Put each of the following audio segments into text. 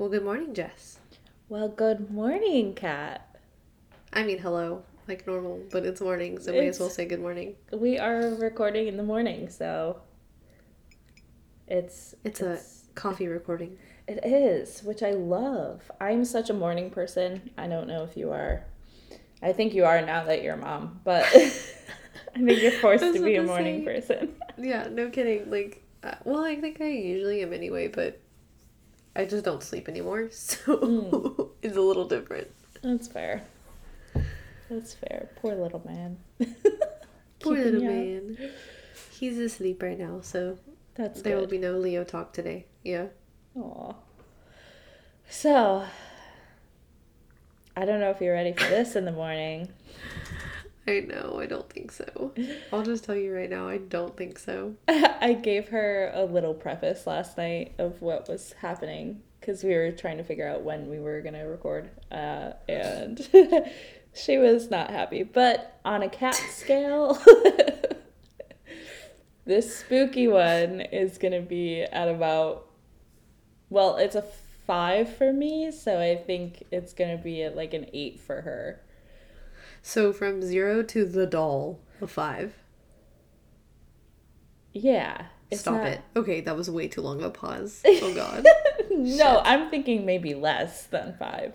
Well, good morning, Jess. Well, good morning, Kat. I mean, hello, like normal, but it's morning, so may as well say good morning. We are recording in the morning, so it's It's, a coffee recording. it is, which I love. I'm such a morning person. I don't know if you are. I think you are now that you're a mom, but I think you're forced to be a morning say- person. Yeah, no kidding. Like, uh, well, I think I usually am anyway, but I just don't sleep anymore, so Mm. it's a little different. That's fair. That's fair. Poor little man. Poor little you up. man. He's asleep right now, so That's there will be no Leo talk today. Yeah. Aw. So, I don't know if you're ready for this in the morning. I know, I don't think so. I'll just tell you right now, I don't think so. I gave her a little preface last night of what was happening because we were trying to figure out when we were going to record. Uh, and she was not happy. But on a cat scale, this spooky one is going to be at about, well, it's a five for me. So I think it's going to be at like an eight for her. So from zero to the doll, a five. Yeah. Stop not- it. Okay, that was way too long of a pause. Oh god. no, I'm thinking maybe less than five.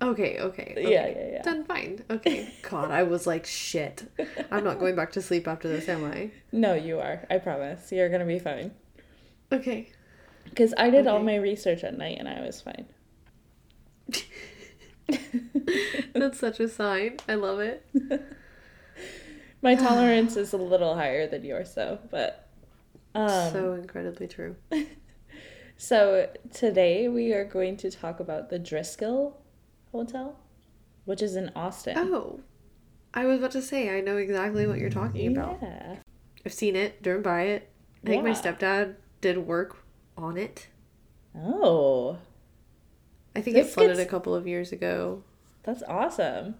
Okay, okay. okay. Yeah, yeah, yeah. Then fine. Okay. God, I was like, shit. I'm not going back to sleep after this, am I? No, you are. I promise. You're gonna be fine. Okay. Because I did all my research at night and I was fine. That's such a sign. I love it. My tolerance is a little higher than yours, though. But um, so incredibly true. so today we are going to talk about the Driskill Hotel, which is in Austin. Oh. I was about to say, I know exactly what you're talking about. yeah. I've seen it, driven by it. I think my stepdad did work on it. Oh, I think This it flooded gets- a couple of years ago. that's awesome.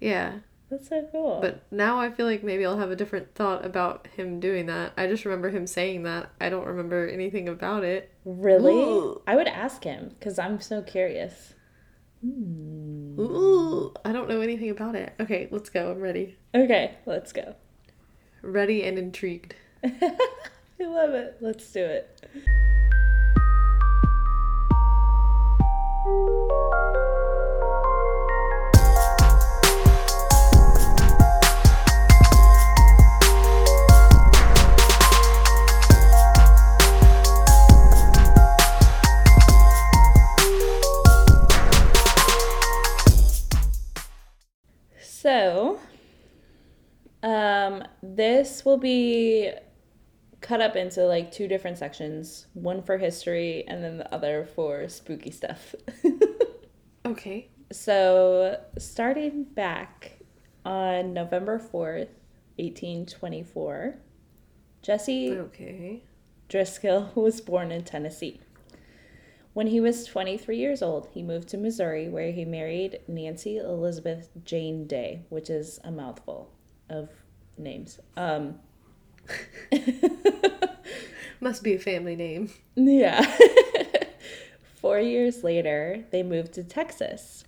Yeah. That's so cool. But now I feel like maybe I'll have a different thought about him doing that. I just remember him saying that. I don't remember anything about it. really, Ooh. I would ask him because I'm so curious. Hmm. Ooh, I don't know anything about it. Okay, let's go. I'm ready. Okay, let's go. Ready and intrigued. I love it. Let's do it. This will be cut up into like two different sections one for history and then the other for spooky stuff. Okay. so, starting back on November 4th, 1824, Jesse Okay. Driskill was born in Tennessee. When he was 23 years old, he moved to Missouri where he married Nancy Elizabeth Jane Day, which is a mouthful of names. Um, Must be a family name. yeah. Four years later, they moved to Texas.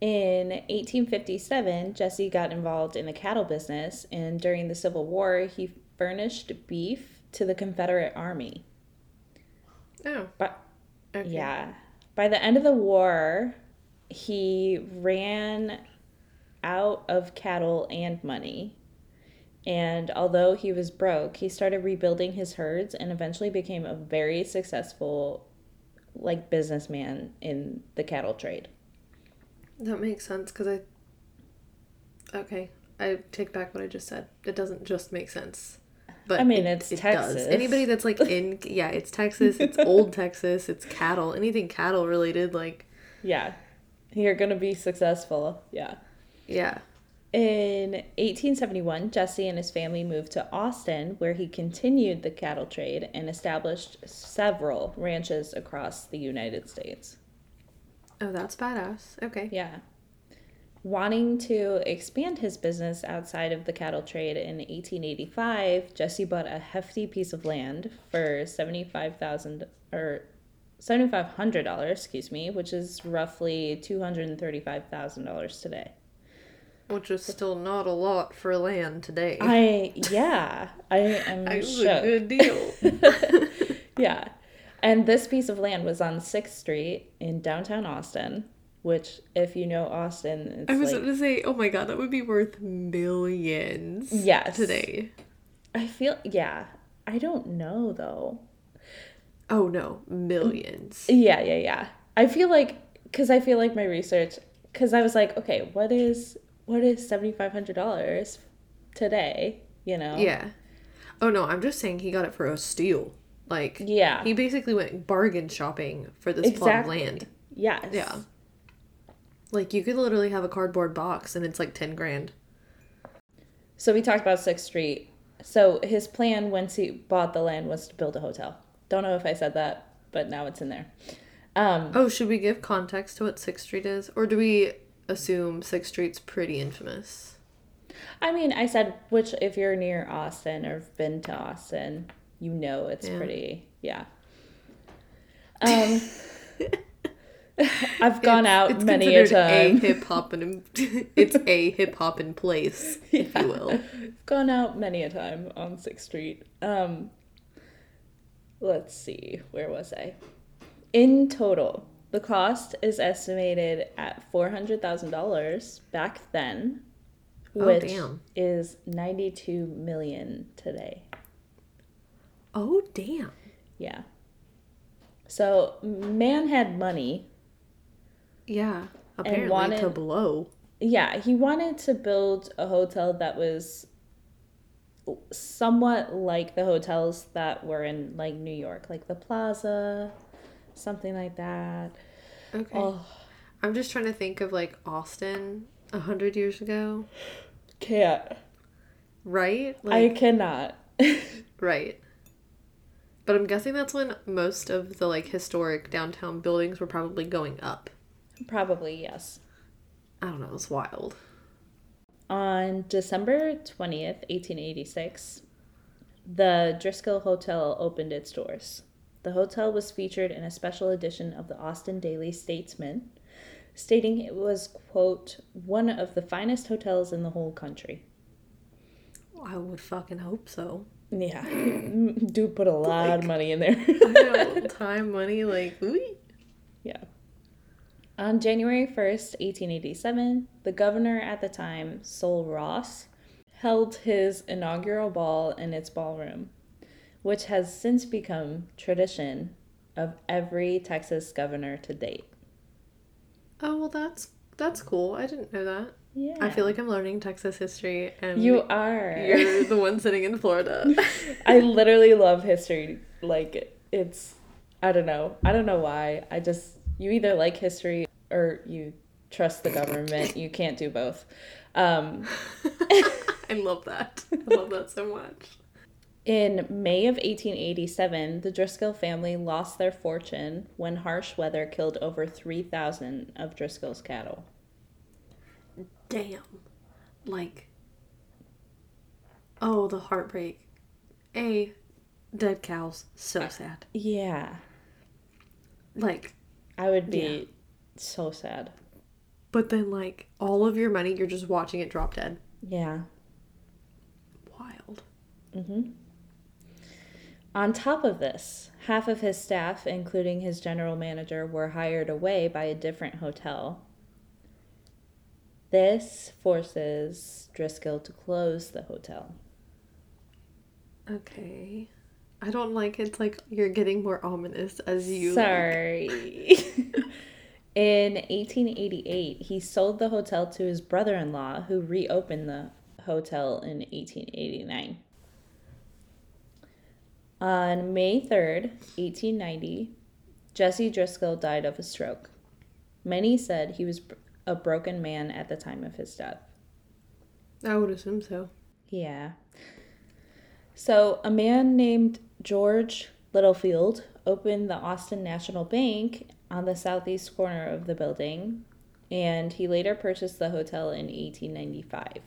In 1857, Jesse got involved in the cattle business, and during the Civil War, he furnished beef to the Confederate Army. Oh. But Okay. Yeah. By the end of the war, he ran out of cattle and money. And although he was broke, he started rebuilding his herds and eventually became a very successful like businessman in the cattle trade. That makes sense because I. Okay. I take back what I just said. It doesn't just make sense. But I mean, it- it's it Texas. Does. Anybody that's like in. Yeah, it's Texas. It's old Texas. It's cattle. Anything cattle related, like. Yeah. You're going to be successful. Yeah. Yeah. In 1871, Jesse and his family moved to Austin, where he continued the cattle trade and established several ranches across the United States. Oh, that's badass. Okay. Yeah. Wanting to expand his business outside of the cattle trade in 1885, Jesse bought a hefty piece of land for 75,000 or $7,500, excuse me, which is roughly $235,000 today. Which is still not a lot for land today. I, yeah, I am It was shook. a good deal. yeah. And this piece of land was on 6th Street in downtown Austin, which, if you know Austin, it's I was like, gonna say, oh my god, that would be worth millions. Yes. Today. I feel, yeah. I don't know though. Oh no, millions. Mm, yeah, yeah, yeah. I feel like, because I feel like my research, because I was like, okay, what is, what is $7,500 today? You know? Yeah. Oh no, I'm just saying he got it for a steal. Like Yeah. he basically went bargain shopping for this plot of land. Yes. Yeah. Like you could literally have a cardboard box and it's like ten grand. So we talked about Sixth Street. So his plan once he bought the land was to build a hotel. Don't know if I said that, but now it's in there. Um, Oh, should we give context to what Sixth Street is, or do we assume Sixth Street's pretty infamous? I mean, I said which if you're near Austin or have been to Austin, you know it's Yeah. pretty. Yeah. Um, I've gone out It's many a time. A hip hop and it's a hip hop in place, if you will. gone out many a time on Sixth Street. Um, let's see, where was I? In total, the cost is estimated at four hundred thousand dollars back then, Oh, which damn. is ninety-two million today. Oh damn. Yeah. So man had money. Yeah. Apparently to wanted- blow. Yeah, he wanted to build a hotel that was somewhat like the hotels that were in like New York, like the Plaza, something like that. Okay. Oh, I'm just trying to think of like Austin a hundred years ago. can't. Right? I cannot. right. But I'm guessing that's when most of the like historic downtown buildings were probably going up. Probably yes. I don't know, it's wild. On December 20th, 1886, the Driskill Hotel opened its doors. The hotel was featured in a special edition of the Austin Daily Statesman, stating it was, quote, one of the finest hotels in the whole country. I would fucking hope so. Yeah, do put a lot of money in there. Know, time, money, like, ooh. Yeah. On January 1st, 1887, the governor at the time, Sol Ross, held his inaugural ball in its ballroom, which has since become tradition of every Texas governor to date. Oh well, that's that's cool. I didn't know that. Yeah. I feel like I'm learning Texas history, and you are. you're the one sitting in Florida. I literally love history. Like it's I don't know. I don't know why. I just you either like history or you trust the government. You can't do both. Um I love that. I love that so much. In May of 1887, the Driskill family lost their fortune when harsh weather killed over 3,000 of Driskill's cattle. Damn. Like. Oh, the heartbreak. A, dead cows. So sad. Yeah, Like, I would be Yeah. so sad. but then like all of your money, you're just watching it drop dead. Yeah. Wild. Mm hmm On top of this, half of his staff, including his general manager, were hired away by a different hotel. This forces Driskill to close the hotel. Okay. I don't like it's like you're getting more ominous as you. like- Sorry. In 1888, he sold the hotel to his brother in law, who reopened the hotel in 1889. On May 3rd, 1890, Jesse Driskill died of a stroke. Many said he was a broken man at the time of his death. I would assume so. Yeah. So, a man named George Littlefield opened the Austin National Bank on the southeast corner of the building, and he later purchased the hotel in 1895.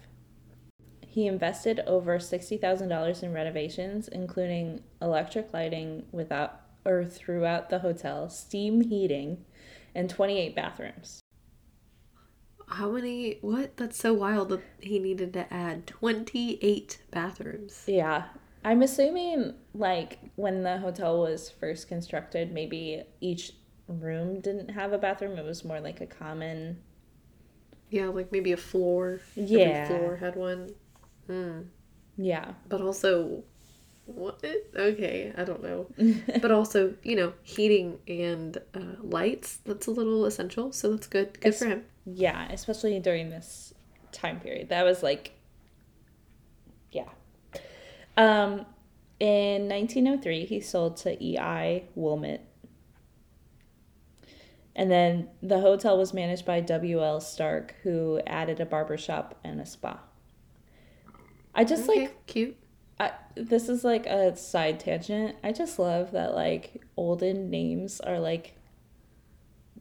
He invested over $60,000 in renovations, including electric lighting without or throughout the hotel, steam heating, and 28 bathrooms. How many? What? That's so wild that he needed to add 28 bathrooms. Yeah. I'm assuming, like, when the hotel was first constructed, maybe each room didn't have a bathroom. It was more like a common. Yeah, like maybe a floor. Yeah. Every floor had one. Hmm. Yeah. But also, what? Okay, I don't know. but also, you know, heating and uh, lights, that's a little essential. So that's good. Good It's- for him. Yeah, especially during this time period. That was like, yeah. Um, in 1903, he sold to E.I. Wilmot. And then the hotel was managed by W.L. Stark, who added a barber shop and a spa. I just okay, like cute. I, this is like a side tangent. I just love that like olden names are like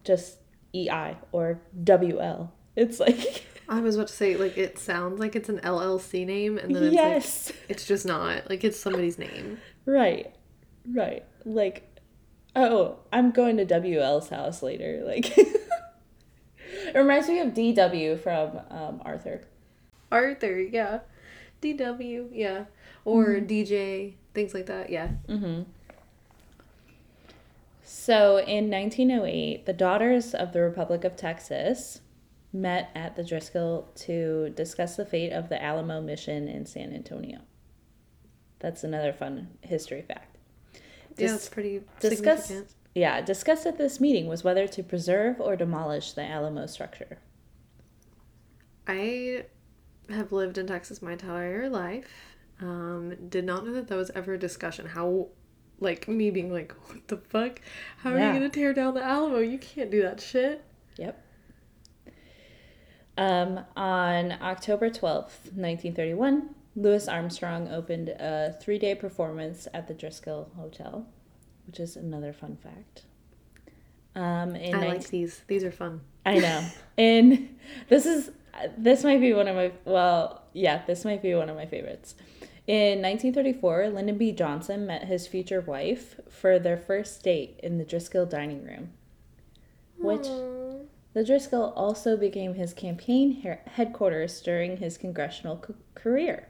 just EI or WL. It's like I was about to say, like, it sounds like it's an LLC name, and then it's yes, like, it's just not. Like, it's somebody's name. right, right. Like, oh, I'm going to WL's house later. Like, it reminds me of DW from um, Arthur. Arthur, yeah. DW, yeah. Or DJ, things like that, yeah. Mm-hmm. So in 1908, the daughters of the Republic of Texas met at the Driskill to discuss the fate of the Alamo mission in San Antonio. That's another fun history fact. Yeah, it's pretty discuss- significant. Yeah, discussed at this meeting was whether to preserve or demolish the Alamo structure. I have lived in Texas my entire life. Um, did not know that that was ever a discussion. How, like, me being like, what the fuck? How are you gonna tear down the Alamo? You can't do that shit. Yep. Um, on October 12th, 1931, Louis Armstrong opened a three day performance at the Driskill Hotel, which is another fun fact. Um, in I 19- like these. These are fun. I know. And this is this might be one of my well, yeah, this might be one of my favorites. In 1934, Lyndon B. Johnson met his future wife for their first date in the Driskill dining room. Which Aw. the Driskill also became his campaign he- headquarters during his congressional c- career.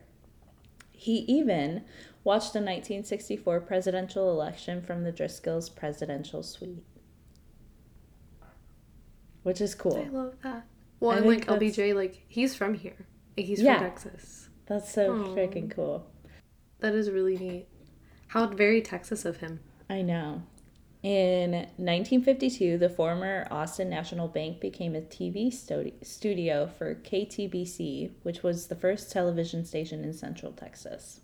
He even watched the 1964 presidential election from the Driskill's presidential suite. Which is cool. I love that. Well, I and like that's- LBJ, like he's from here. Like, he's Yeah. from Texas. That's so Aw. freaking cool. That is really neat. How very Texas of him. I know. In 1952, the former Austin National Bank became a TV studio for KTBC, which was the first television station in Central Texas.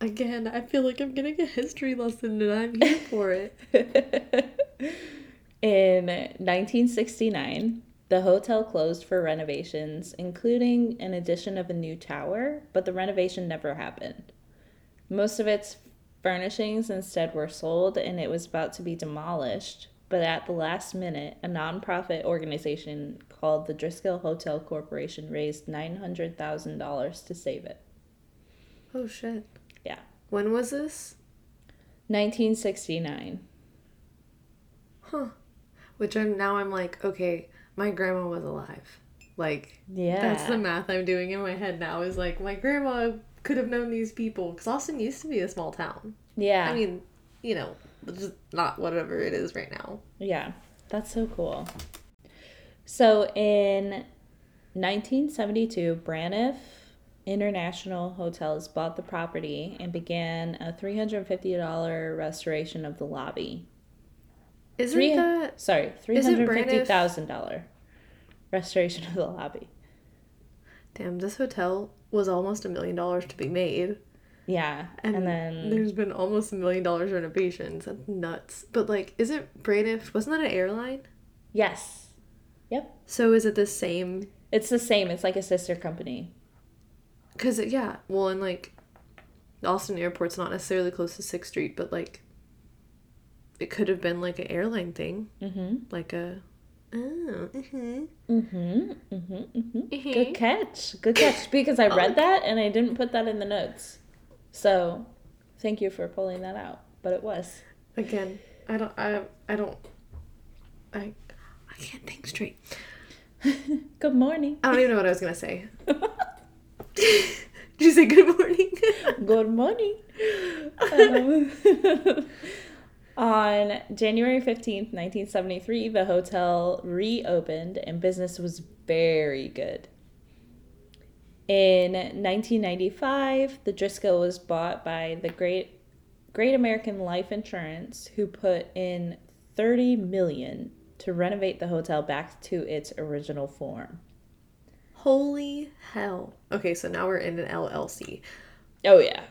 Again, I feel like I'm getting a history lesson and I'm here for it. In 1969, the hotel closed for renovations, including an addition of a new tower, but the renovation never happened. Most of its furnishings instead were sold and it was about to be demolished, but at the last minute, a nonprofit organization called the Driskill Hotel Corporation raised $900,000 to save it. Oh shit. Yeah. When was this? 1969. Huh. Which I'm now I'm like, okay, my grandma was alive. Like Yeah. that's the math I'm doing in my head now is like my grandma could have known these people because Austin used to be a small town. yeah. I mean, you know, just not whatever it is right now. Yeah, that's so cool. So in 1972, Braniff International Hotels bought the property and began a $350 restoration of the lobby. Isn't Three- that Sorry, $350,000 restoration of the lobby. damn? This hotel was almost a million dollars to be made, Yeah, and, and, then there's been almost a million dollars renovations. That's nuts. But like, is it Braniff? Wasn't that an airline? yes, yep, So is it the same? it's the same. It's like a sister company. Cause yeah, well, and like, Austin airport's not necessarily close to Sixth Street, but like, it could have been like an airline thing, Mm-hmm. like a. Oh, mm-hmm. Mm-hmm. Mm-hmm. Mm-hmm. Mhm. Good catch. Good catch. Because I read that and I didn't put that in the notes. So thank you for pulling that out. But it was. Again, I don't. I. I don't. I. I can't think straight. Good morning. I don't even know what I was gonna say. Did you say good morning? Good morning. Um, on January 15th, 1973, the hotel reopened and business was very good. In 1995, the Driskill was bought by the Great Great American Life Insurance, who put in 30 million to renovate the hotel back to its original form. Holy hell. Okay, so now we're in an LLC. Oh yeah.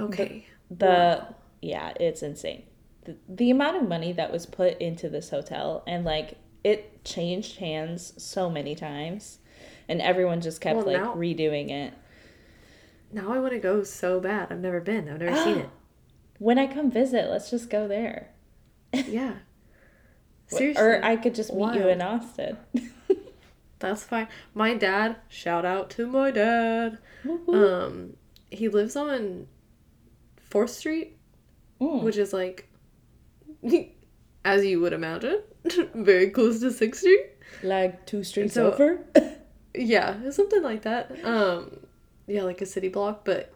Okay. The Wow. Yeah, it's insane. The, the amount of money that was put into this hotel and like it changed hands so many times and everyone just kept Well, like now- redoing it. Now I want to go so bad. I've never been. I've never seen it. When I come visit, let's just go there. Yeah. Seriously. Or I could just meet you in Austin. That's fine. My dad, shout out to my dad. Woo-hoo. Um, he lives on 4th Street, Mm. which is like, as you would imagine, very close to 60. Like two streets so- over. Yeah, something like that. Um, yeah, like a city block, but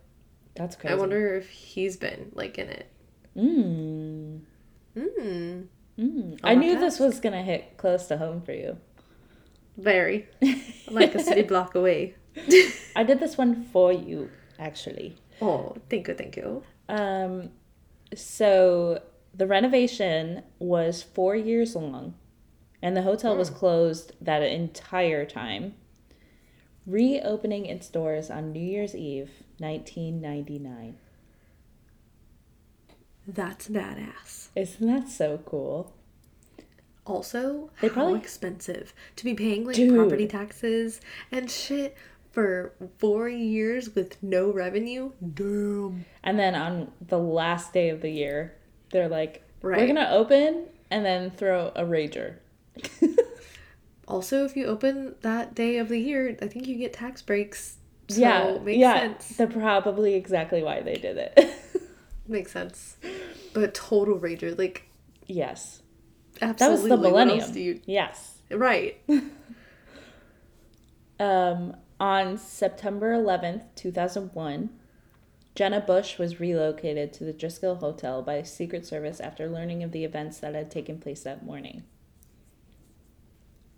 That's crazy. I wonder if he's been like in it. Mm. Mm. I knew this was gonna hit close to home for you. Very. Like a city block away. I did this one for you, actually. Oh, thank you, thank you. Um, so the renovation was four years long, and the hotel was hmm. closed that entire time. Reopening its doors on New Year's Eve, 1999. That's badass. Isn't that so cool? Also, They how probably- expensive to be paying like Dude. property taxes and shit for four years with no revenue. Damn. And then on the last day of the year, they're like, we're gonna open and then throw a rager. Also, if you open that day of the year, I think you get tax breaks. So yeah, makes yeah. sense. That's probably exactly why they did it. Makes sense. But total rager, like yes, Absolutely. that was the millennium. do you- Yes. Right. Um, on September 11th, 2001, Jenna Bush was relocated to the Driskill Hotel by Secret Service after learning of the events that had taken place that morning.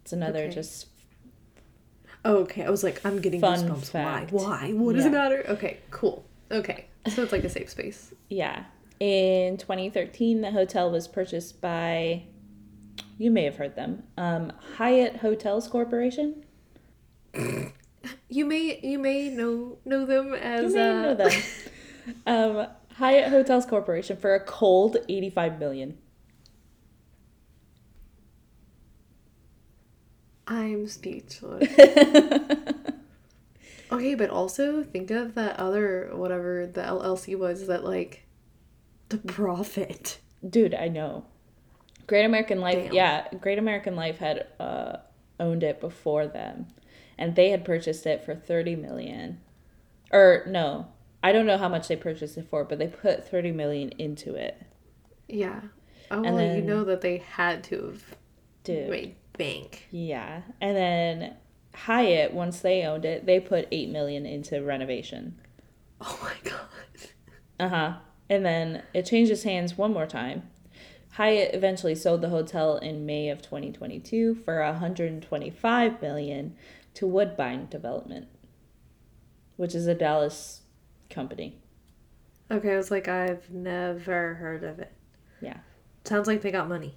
It's another Okay. just Oh, okay. I was like, I'm getting Fun goosebumps. fact. Why? Why? What does it matter? Okay, cool. Okay. So it's like a safe space. Yeah. In 2013, the hotel was purchased by, you may have heard them, um, Hyatt Hotels Corporation. You may you may know know them as You may uh, know them. um, Hyatt Hotels Corporation for a cold 85 million. I'm speechless. Okay, but also think of that other whatever the LLC was that like the profit. Dude, I know. Great American Life, Damn. yeah, Great American Life had uh, owned it before them, and they had purchased it for 30 million. Or no, I don't know how much they purchased it for, but they put 30 million into it. Yeah. Oh, And well, you then- know that they had to have Dude. made bank. Yeah. And then Hyatt, once they owned it, they put 8 million into renovation. Oh my god. Uh-huh. And then it changes hands one more time. Hyatt eventually sold the hotel in May of 2022 for 125 million to Woodbine Development, which is a Dallas company. Okay, I was like, I've never heard of it. Yeah. Sounds like they got money.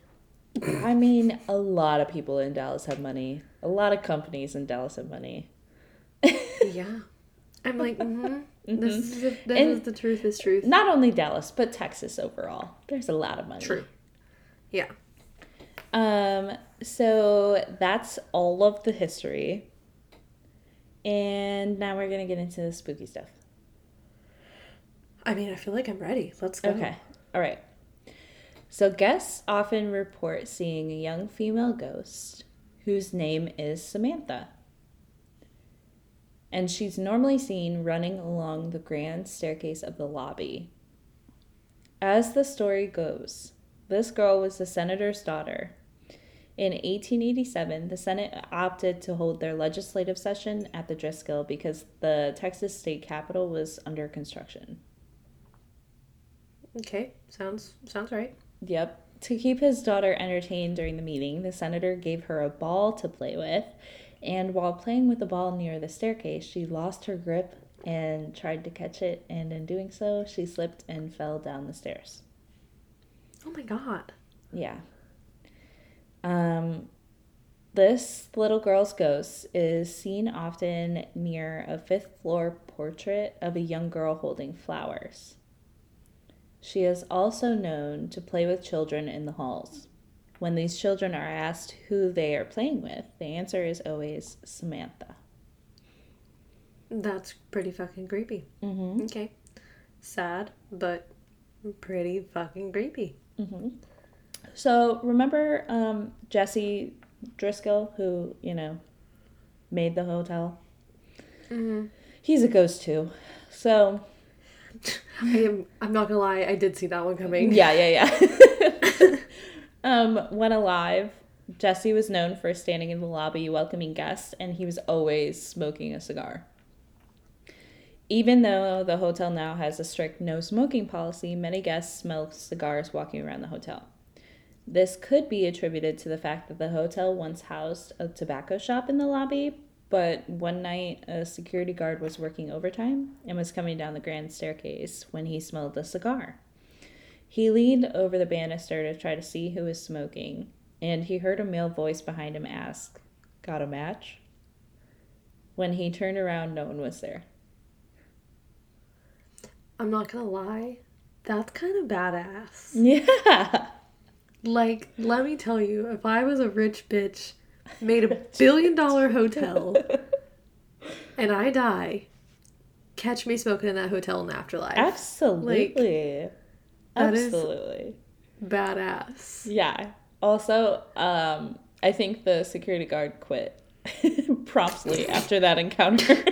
I mean, a lot of people in Dallas have money. A lot of companies in Dallas have money. Yeah. I'm like, mm-hmm. This is the, this is the truth is truth. Not only Dallas, but Texas overall. There's a lot of money. True. Yeah. Um, so that's all of the history. And now we're gonna get into the spooky stuff. I mean, I feel like I'm ready. Let's go. Okay. All right. So guests often report seeing a young female ghost whose name is Samantha. And she's normally seen running along the grand staircase of the lobby. As the story goes, this girl was the senator's daughter. In 1887, the Senate opted to hold their legislative session at the Driskill because the Texas state capitol was under construction. Okay, sounds sounds right. Yep. To keep his daughter entertained during the meeting, the senator gave her a ball to play with, and while playing with the ball near the staircase, she lost her grip and tried to catch it, and in doing so, she slipped and fell down the stairs. Oh my god. Yeah. Um, this little girl's ghost is seen often near a fifth floor portrait of a young girl holding flowers. She is also known to play with children in the halls. When these children are asked who they are playing with, the answer is always Samantha. That's pretty fucking creepy. Mm-hmm. Okay. Sad, but pretty fucking creepy. Mm-hmm. So remember um, Jesse Driskill, who you know made the hotel. Mm-hmm. He's a ghost too. So I am. I'm not gonna lie. I did see that one coming. yeah, yeah, yeah. um, when alive, Jesse was known for standing in the lobby welcoming guests, and he was always smoking a cigar. Even though the hotel now has a strict no smoking policy, many guests smoke cigars walking around the hotel. This could be attributed to the fact that the hotel once housed a tobacco shop in the lobby, but one night a security guard was working overtime and was coming down the grand staircase when he smelled a cigar. He leaned over the banister to try to see who was smoking, and he heard a male voice behind him ask, Got a match? When he turned around, no one was there. I'm not gonna lie. That's kind of badass. Yeah. Like, let me tell you, if I was a rich bitch, made a billion dollar hotel, and I die, catch me smoking in that hotel in the afterlife. Absolutely. is- Absolutely. Badass. Yeah. Also, um, I think the security guard quit promptly after that encounter.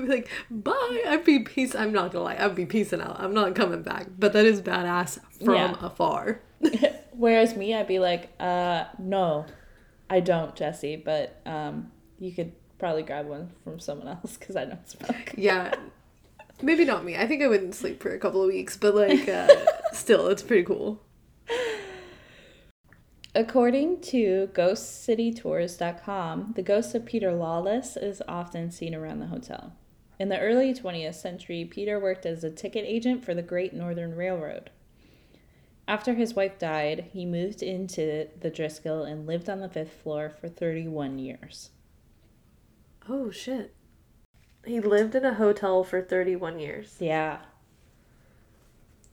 I'd be like, bye. I'd be peace. I'm not gonna lie. I'd be peacing out. I'm not coming back. But that is badass from Yeah. afar. Whereas me, I'd be like, uh, no, I don't, Jesse, but um, you could probably grab one from someone else because I don't smoke. Yeah. Maybe not me. I think I wouldn't sleep for a couple of weeks, but like, uh, still, it's pretty cool. According to GhostCityTours.com, the ghost of Peter Lawless is often seen around the hotel. In the early 20th century, Peter worked as a ticket agent for the Great Northern Railroad. After his wife died, he moved into the Driskill and lived on the fifth floor for 31 years. Oh, shit. He lived in a hotel for 31 years. Yeah.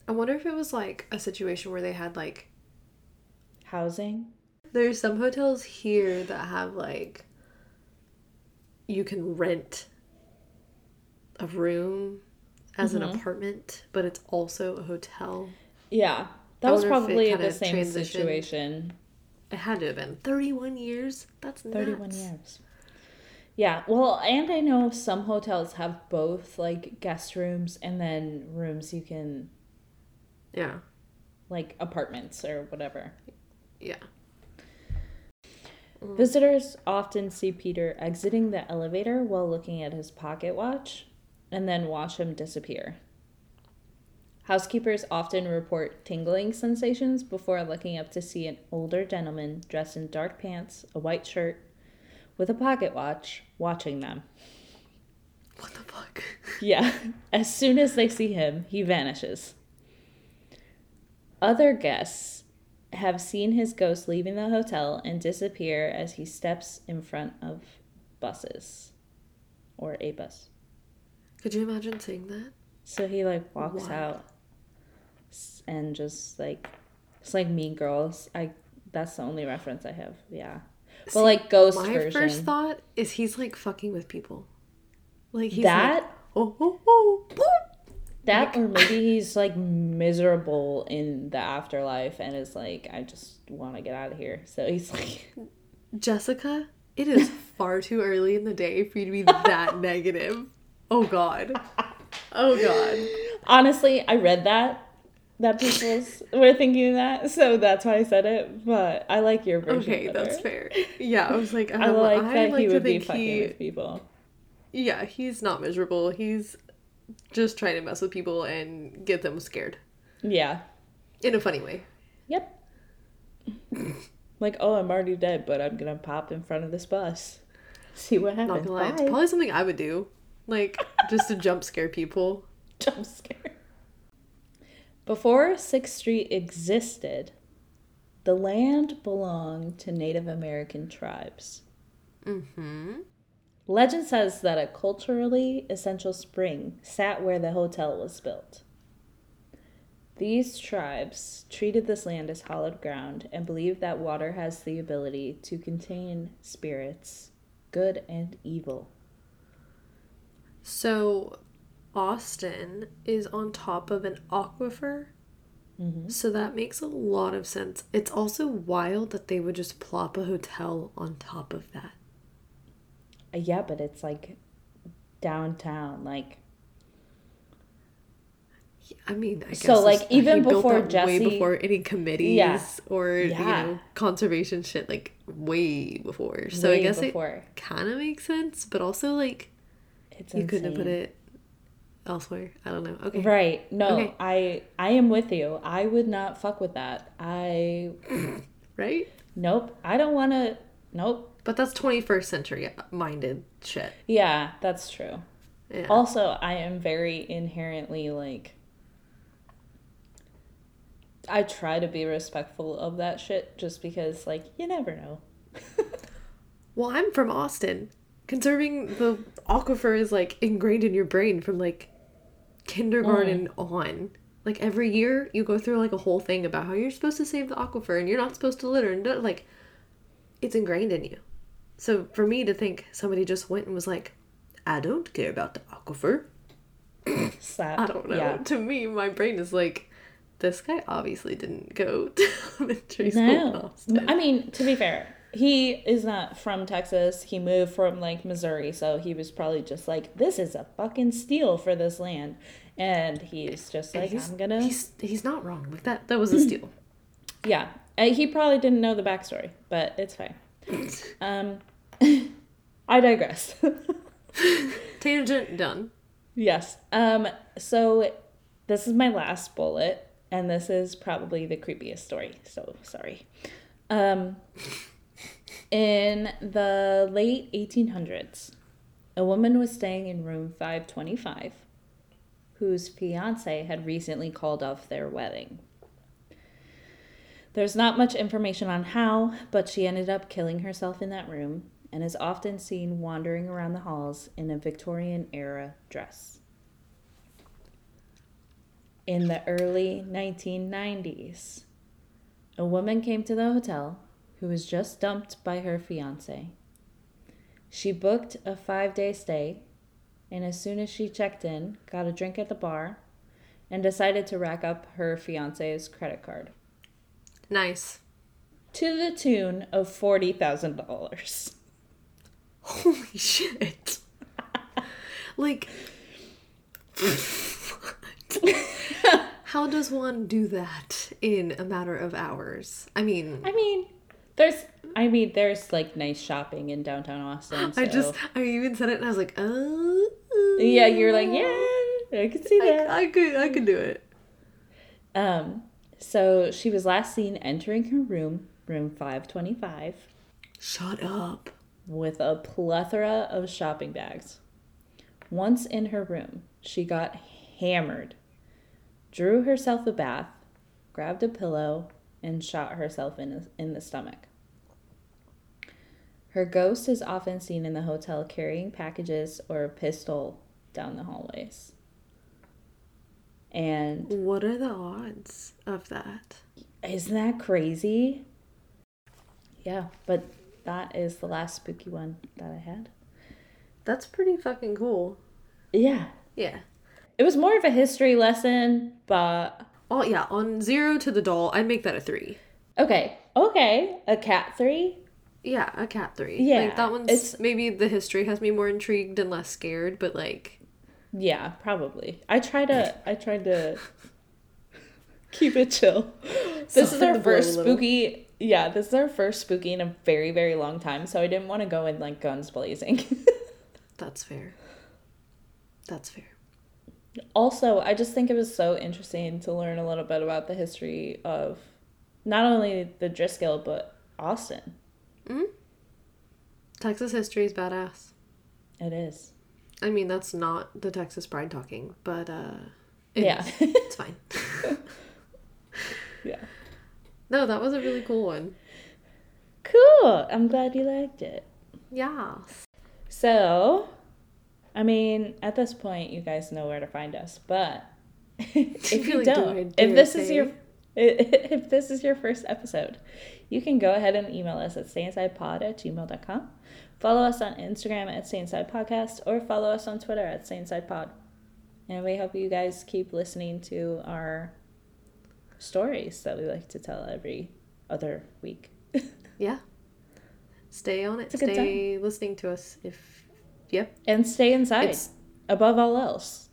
I wonder if it was like a situation where they had like Housing? there's some hotels here that have like you can rent a room as an mm-hmm. apartment, but it's also a hotel. Yeah. That I was wonder if it probably the same transitioned. situation. It had to have been 31 years. That's 31 years. Yeah, well, and I know some hotels have both like guest rooms and then rooms you can Yeah. like apartments or whatever. Yeah. Visitors often see Peter exiting the elevator while looking at his pocket watch and then watch him disappear. Housekeepers often report tingling sensations before looking up to see an older gentleman dressed in dark pants, a white shirt, with a pocket watch, watching them. What the fuck? Yeah, as soon as they see him, he vanishes. Other guests have seen his ghost leaving the hotel and disappear as he steps in front of buses or a bus. Could you imagine seeing that? So he like walks out and just like it's like Mean Girls. I that's the only reference I have. Yeah, but See, like ghost My version. first thought is he's like fucking with people. Like he's that like, oh, oh, oh, boop. That or maybe he's like miserable in the afterlife and is like, I just want to get out of here. So he's like, Jessica, it is far too early in the day for you to be that negative. Oh god. Oh god. honestly, I read that that people were thinking that, so that's why I said it. But I like your version. Okay, better. that's fair. Yeah, I was like, I um, like I that like he would be fucking he- with people. Yeah, he's not miserable. He's just trying to mess with people and get them scared Yeah. in a funny way. Yep. like, oh, I'm already dead, but I'm gonna pop in front of this bus. See what happens. Not gonna lie, it's probably something I would do, like just to jump scare people. Jump scare. Before Sixth Street existed, the land belonged to Native American tribes. Mm-hmm. Legend says that a culturally essential spring sat where the hotel was built. These tribes treated this land as hallowed ground and believed that water has the ability to contain spirits, good and evil. So, Austin is on top of an aquifer. Mhm. So that makes a lot of sense. It's also wild that they would just plop a hotel on top of that. Uh, Yeah, but it's like downtown, like I mean, I guess So, like, even before that way before any committees Yeah. or you know conservation shit, like way before. So way I guess before. it kind of makes sense, but also like It's you couldn't have put it elsewhere. I don't know. Okay, Right. No, Okay. I I am with you. I would not fuck with that. I right? nope. I don't want to. Nope. But that's 21st century minded shit. Yeah, that's true. Yeah. Also, I am very inherently like I try to be respectful of that shit just because like you never know. Well, I'm from Austin. Conserving the aquifer is like ingrained in your brain from like kindergarten mm. on. Like every year, you go through like a whole thing about how you're supposed to save the aquifer and you're not supposed to litter and like it's ingrained in you. So for me to think somebody just went and was like, I don't care about the aquifer. Slap. I don't know. Yeah. To me, my brain is like, this guy obviously didn't go to elementary school No. Austin. I mean, to be fair, he is not from Texas. He moved from like Missouri, so he was probably just like, "This is a fucking steal for this land," and he's just like, he's, "I'm gonna." he's he's not wrong. Like that that was a steal. Yeah, Uh, he probably didn't know the backstory, but it's fine. Um, I digress. Tangent done. yes. Um. So, this is my last bullet, and this is probably the creepiest story. So sorry. Um. In the late 1800s, a woman was staying in room 525 whose fiance had recently called off their wedding. There's not much information on how, but she ended up killing herself in that room and is often seen wandering around the halls in a Victorian era dress. In the early 1990s, a woman came to the hotel who was just dumped by her fiance. She booked a five day stay, and as soon as she checked in, got a drink at the bar, and decided to rack up her fiance's credit card Nice. to the tune of $40,000. Holy shit. like? How does one do that in a matter of hours? I mean, I mean, there's I mean, there's like nice shopping in downtown Austin. I just I even said it and I was like, oh. Yeah, you're like, yeah, I could see that. I, I could I could do it. Um, so she was last seen entering her room, room 525, Shut up. with a plethora of shopping bags. Once in her room, she got hammered, drew herself a bath, grabbed a pillow, and shot herself in, in the stomach. Her ghost is often seen in the hotel carrying packages or a pistol down the hallways. And What are the odds of that? Isn't that crazy? Yeah, but that is the last spooky one that I had. That's pretty fucking cool. Yeah. Yeah. It was more of a history lesson, but Oh yeah, on zero to the doll, I'd make that a three. okay. Okay. A cat three? Yeah, a cat three. Yeah, like that one's it's- maybe the history has me more intrigued and less scared, but like Yeah, probably. I try to I tried to Keep it chill. This is our the blow a first spooky. Yeah, this is our first spooky in a very, very long time. So I didn't want to go in like guns blazing. That's fair. That's fair. also, I just think it was so interesting to learn a little bit about the history of not only the Driskill but Austin. Texas history is badass. It is. I mean, that's not the Texas pride talking, but uh, it Yeah. it's fine. yeah. No, that was a really cool one. Cool. I'm glad you liked it. Yeah. So, I mean, at this point, you guys know where to find us. But if you do don't, I- do if this is your if this is your first episode, you can go ahead and email us at stayinsidepod at gmail.com. Follow us on Instagram at stayinsidepodcast or follow us on Twitter at stayinsidepod. And we hope you guys keep listening to our stories that we like to tell every other week. Yeah. Stay on it. It's a good Stay listening to us. If yep, And stay inside It's- above all else.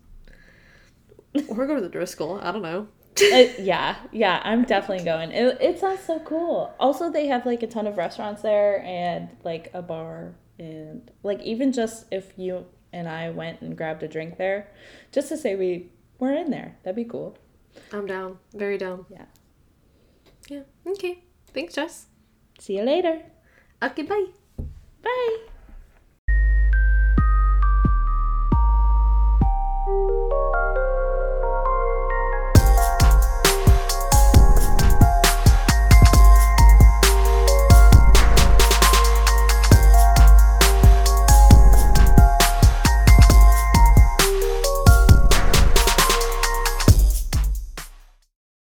or go to the Driskill. I don't know. Uh, yeah, yeah, I'm definitely going. It, it sounds so cool. Also, they have like a ton of restaurants there and like a bar and like even just if you and I went and grabbed a drink there, just to say we were in there, that'd be cool. I'm down. Very down. Yeah. Yeah. Okay. Thanks, Jess. See you later. Okay. Bye. Bye.